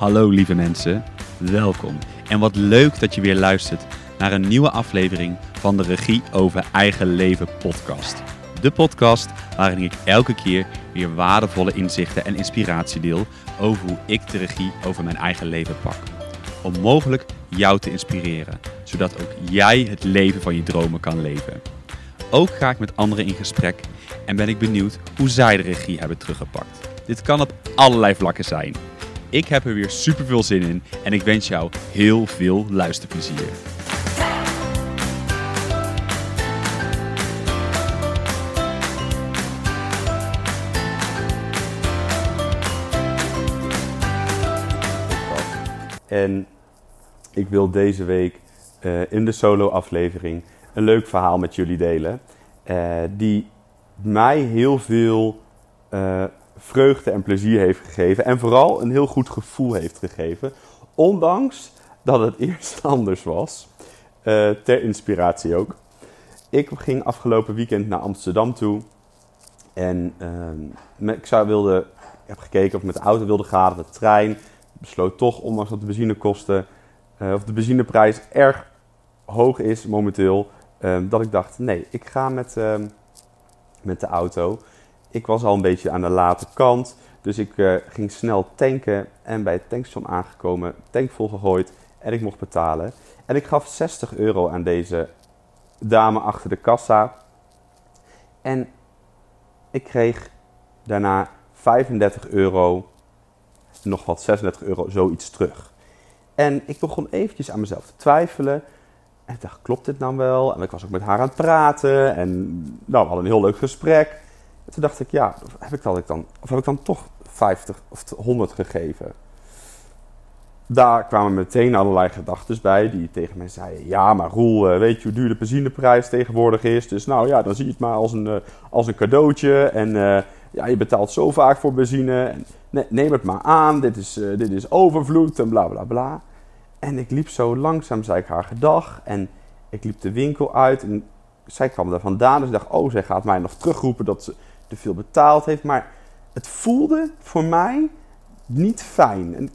Hallo lieve mensen, welkom. En wat leuk dat je weer luistert naar een nieuwe aflevering van de Regie over Eigen Leven podcast. De podcast waarin ik elke keer weer waardevolle inzichten en inspiratie deel over hoe ik de regie over mijn eigen leven pak. Om mogelijk jou te inspireren, zodat ook jij het leven van je dromen kan leven. Ook ga ik met anderen in gesprek en ben ik benieuwd hoe zij de regie hebben teruggepakt. Dit kan op allerlei vlakken zijn. Ik heb er weer super veel zin in en ik wens jou heel veel luisterplezier. En ik wil deze week uh, in de solo-aflevering een leuk verhaal met jullie delen. Uh, die mij heel veel uh, vreugde en plezier heeft gegeven. En vooral een heel goed gevoel heeft gegeven. Ondanks dat het eerst anders was. ter inspiratie ook. Ik ging afgelopen weekend naar Amsterdam toe. En ik zou wilde, heb gekeken of ik met de auto wilde gaan, de trein besloot toch, ondanks dat de benzinekosten uh, of de benzineprijs erg hoog is momenteel, uh, dat ik dacht: nee, ik ga met, uh, met de auto. Ik was al een beetje aan de late kant, dus ik eh, ging snel tanken en bij het tankstation aangekomen, tank vol gegooid en ik mocht betalen. En ik gaf 60 euro aan deze dame achter de kassa. En ik kreeg daarna 35 euro nog wat 36 euro zoiets terug. En ik begon eventjes aan mezelf te twijfelen. En ik dacht, klopt dit nou wel? En ik was ook met haar aan het praten. En nou, we hadden een heel leuk gesprek. En toen dacht ik, ja, heb ik dan, dan, of heb ik dan toch 50 of 100 gegeven? Daar kwamen meteen allerlei gedachten bij die tegen mij zeiden: Ja, maar Roel, eh, weet je hoe duur de benzineprijs tegenwoordig is? Dus nou ja, dan zie je het maar als een, eh, als een cadeautje. En uh, ja, je betaalt zo vaak voor benzine. En neem het maar aan, dit is, dit is overvloed en bla bla bla. En ik liep zo langzaam, zei ik haar gedag. En ik liep de winkel uit en zij kwam daar vandaan. Dus ik dacht, oh, zij gaat mij nog terugroepen dat ze te veel betaald heeft. Maar het voelde voor mij niet fijn. En,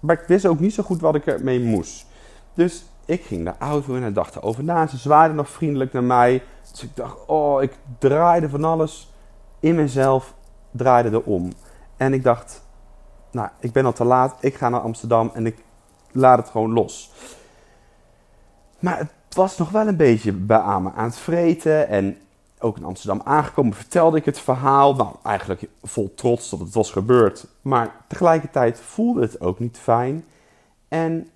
maar ik wist ook niet zo goed wat ik ermee moest. Dus ik ging de auto in en dacht erover na. Ze zwaaide nog vriendelijk naar mij. Dus ik dacht, oh, ik draaide van alles in mezelf, draaide er om. En ik dacht, nou, ik ben al te laat, ik ga naar Amsterdam en ik laat het gewoon los. Maar het was nog wel een beetje bij aan het vreten. En ook in Amsterdam aangekomen vertelde ik het verhaal. Nou, eigenlijk vol trots dat het was gebeurd. Maar tegelijkertijd voelde het ook niet fijn. En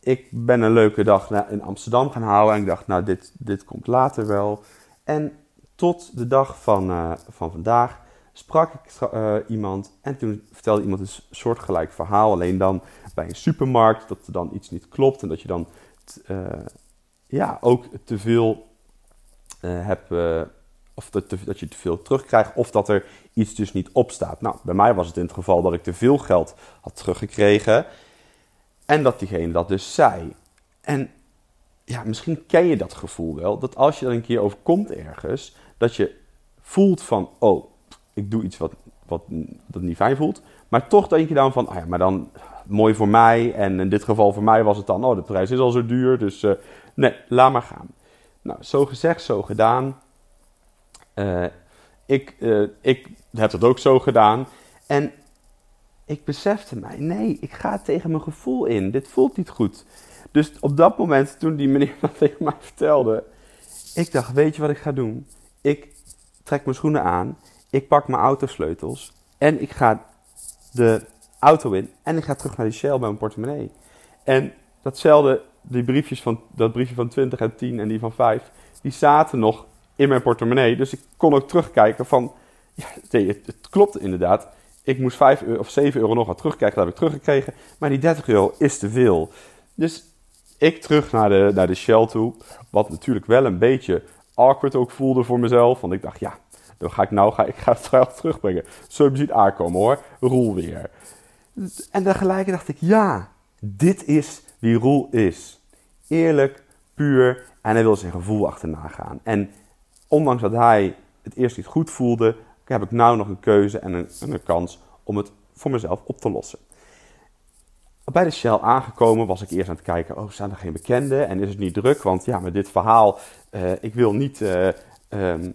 ik ben een leuke dag in Amsterdam gaan houden. En ik dacht, nou, dit, dit komt later wel. En tot de dag van, uh, van vandaag sprak ik uh, iemand en toen vertelde iemand een soortgelijk verhaal. Alleen dan bij een supermarkt, dat er dan iets niet klopt en dat je dan uh, ja, ook te veel hebt, of dat, te, dat je te veel terugkrijgt, of dat er iets dus niet op staat. Nou, bij mij was het in het geval dat ik te veel geld had teruggekregen en dat diegene dat dus zei. En ja, misschien ken je dat gevoel wel, dat als je er een keer overkomt ergens, dat je voelt van, oh, ik doe iets wat, wat dat niet fijn voelt. Maar toch denk je dan van, ah ja, maar dan mooi voor mij. En in dit geval voor mij was het dan, oh, de prijs is al zo duur. Dus uh, nee, laat maar gaan. Nou, zo gezegd, zo gedaan. Uh, ik, uh, ik heb dat ook zo gedaan. En ik besefte mij, nee, ik ga tegen mijn gevoel in. Dit voelt niet goed. Dus op dat moment, toen die meneer dat tegen mij vertelde, ik dacht, weet je wat ik ga doen? Ik trek mijn schoenen aan ik pak mijn autosleutels en ik ga de auto in en ik ga terug naar die Shell bij mijn portemonnee. En datzelfde, die briefjes van, dat briefje van 20 en 10 en die van 5, die zaten nog in mijn portemonnee. Dus ik kon ook terugkijken van, ja, het, het klopt inderdaad. Ik moest 5 euro, of 7 euro nog wat terugkijken, dat heb ik teruggekregen. Maar die 30 euro is te veel. Dus ik terug naar de, naar de Shell toe. Wat natuurlijk wel een beetje awkward ook voelde voor mezelf. Want ik dacht, ja, dan ga ik nou ga, ik ga het geld terugbrengen. Je ziet aankomen hoor. Roel weer. En tegelijkertijd dacht ik, ja, dit is wie Roel is. Eerlijk, puur en hij wil zijn gevoel achterna gaan. En ondanks dat hij het eerst niet goed voelde, heb ik nou nog een keuze en een, een kans om het voor mezelf op te lossen. bij de Shell aangekomen was ik eerst aan het kijken, oh, staan er geen bekenden en is het niet druk? Want ja, met dit verhaal, uh, ik wil niet uh, um,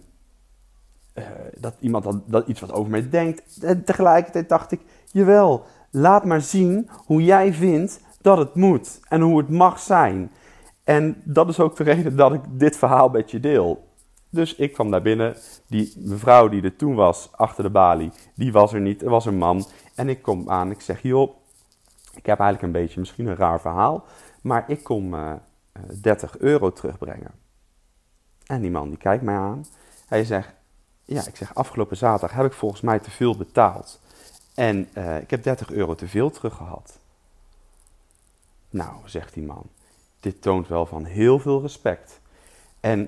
uh, dat iemand dat, dat, iets wat over mij denkt. En tegelijkertijd dacht ik, jawel, laat maar zien hoe jij vindt dat het moet en hoe het mag zijn. En dat is ook de reden dat ik dit verhaal met je deel. Dus ik kwam naar binnen. Die mevrouw die er toen was, achter de balie, die was er niet. Er was een man. En ik kom aan, ik zeg, joh, ik heb eigenlijk een beetje, misschien een raar verhaal, maar ik kom uh, 30 euro terugbrengen. En die man die kijkt mij aan. Hij zegt, ja, ik zeg, afgelopen zaterdag heb ik volgens mij te veel betaald. En uh, ik heb 30 euro te veel teruggehad. Nou, zegt die man, dit toont wel van heel veel respect. En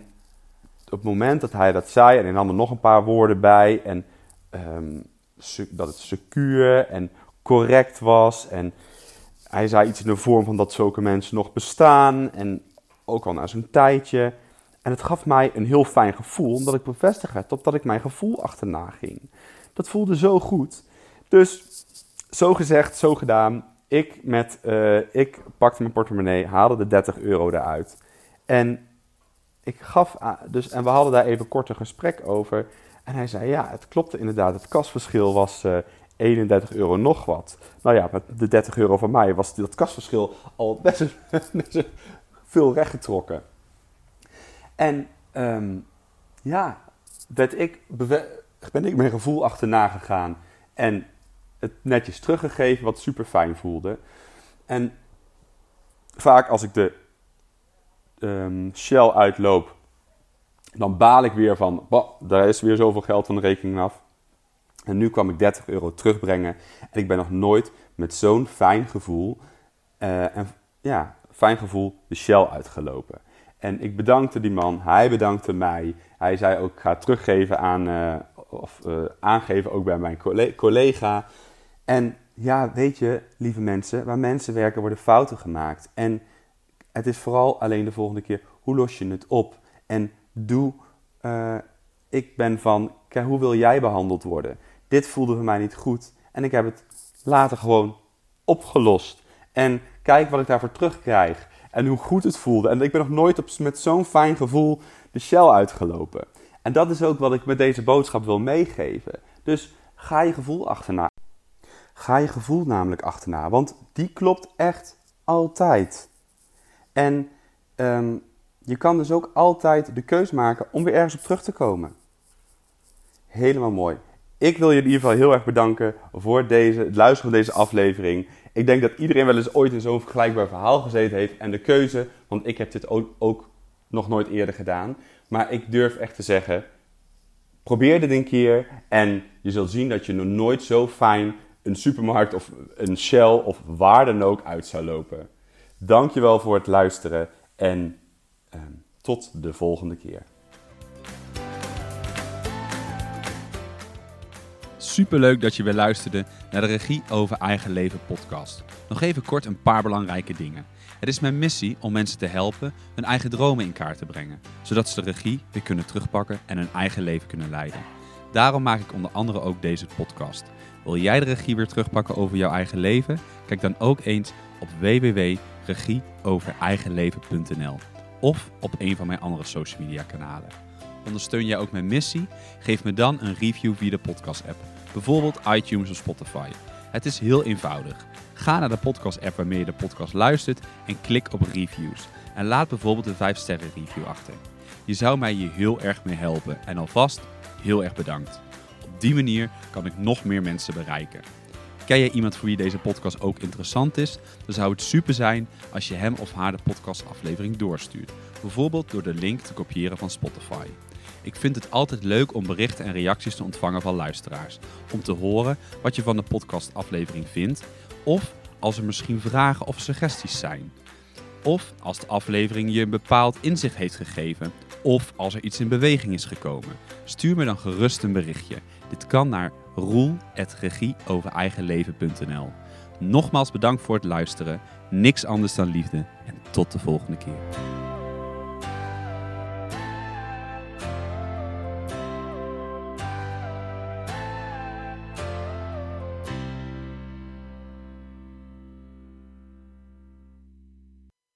op het moment dat hij dat zei, en hij nam er nog een paar woorden bij, en um, dat het secuur en correct was, en hij zei iets in de vorm van dat zulke mensen nog bestaan, en ook al na zo'n tijdje. En het gaf mij een heel fijn gevoel, omdat ik bevestigd werd op dat ik mijn gevoel achterna ging. Dat voelde zo goed. Dus, zo gezegd, zo gedaan. Ik, met, uh, ik pakte mijn portemonnee, haalde de 30 euro eruit. En ik gaf, dus, en we hadden daar even kort een gesprek over. En hij zei, ja, het klopte inderdaad. Het kasverschil was uh, 31 euro nog wat. Nou ja, met de 30 euro van mij was dat kasverschil al best, best veel rechtgetrokken. En um, ja, ik, ben ik mijn gevoel achterna gegaan. En het netjes teruggegeven, wat super fijn voelde. En vaak als ik de um, Shell uitloop, dan baal ik weer van, bah, daar is weer zoveel geld van de rekening af. En nu kwam ik 30 euro terugbrengen. En ik ben nog nooit met zo'n fijn gevoel, uh, en, ja, fijn gevoel de Shell uitgelopen. En ik bedankte die man, hij bedankte mij. Hij zei ook, ga teruggeven aan, uh, of uh, aangeven ook bij mijn collega. En ja, weet je, lieve mensen, waar mensen werken worden fouten gemaakt. En het is vooral alleen de volgende keer, hoe los je het op? En doe, uh, ik ben van, kijk, hoe wil jij behandeld worden? Dit voelde voor mij niet goed. En ik heb het later gewoon opgelost. En kijk wat ik daarvoor terugkrijg. En hoe goed het voelde. En ik ben nog nooit op, met zo'n fijn gevoel de Shell uitgelopen. En dat is ook wat ik met deze boodschap wil meegeven. Dus ga je gevoel achterna. Ga je gevoel namelijk achterna. Want die klopt echt altijd. En um, je kan dus ook altijd de keus maken om weer ergens op terug te komen. Helemaal mooi. Ik wil je in ieder geval heel erg bedanken voor deze, het luisteren van deze aflevering. Ik denk dat iedereen wel eens ooit in zo'n vergelijkbaar verhaal gezeten heeft. En de keuze, want ik heb dit ook, ook nog nooit eerder gedaan. Maar ik durf echt te zeggen, probeer dit een keer. En je zult zien dat je nog nooit zo fijn een supermarkt of een Shell of waar dan ook uit zou lopen. Dankjewel voor het luisteren en eh, tot de volgende keer. Superleuk dat je weer luisterde naar de Regie over Eigen Leven podcast. Nog even kort een paar belangrijke dingen. Het is mijn missie om mensen te helpen hun eigen dromen in kaart te brengen, zodat ze de regie weer kunnen terugpakken en hun eigen leven kunnen leiden. Daarom maak ik onder andere ook deze podcast. Wil jij de regie weer terugpakken over jouw eigen leven? Kijk dan ook eens op www.regieovereigenleven.nl of op een van mijn andere social media kanalen. Ondersteun jij ook mijn missie? Geef me dan een review via de podcast app bijvoorbeeld iTunes of Spotify. Het is heel eenvoudig. Ga naar de podcast-app waarmee je de podcast luistert en klik op reviews. En laat bijvoorbeeld een 5-sterren review achter. Je zou mij hier heel erg mee helpen en alvast heel erg bedankt. Op die manier kan ik nog meer mensen bereiken. Ken jij iemand voor wie deze podcast ook interessant is? Dan zou het super zijn als je hem of haar de podcastaflevering doorstuurt. Bijvoorbeeld door de link te kopiëren van Spotify. Ik vind het altijd leuk om berichten en reacties te ontvangen van luisteraars. Om te horen wat je van de podcastaflevering vindt. Of als er misschien vragen of suggesties zijn. Of als de aflevering je een bepaald inzicht heeft gegeven. Of als er iets in beweging is gekomen. Stuur me dan gerust een berichtje. Dit kan naar roel.regieovereigenleven.nl Nogmaals bedankt voor het luisteren. Niks anders dan liefde. En tot de volgende keer.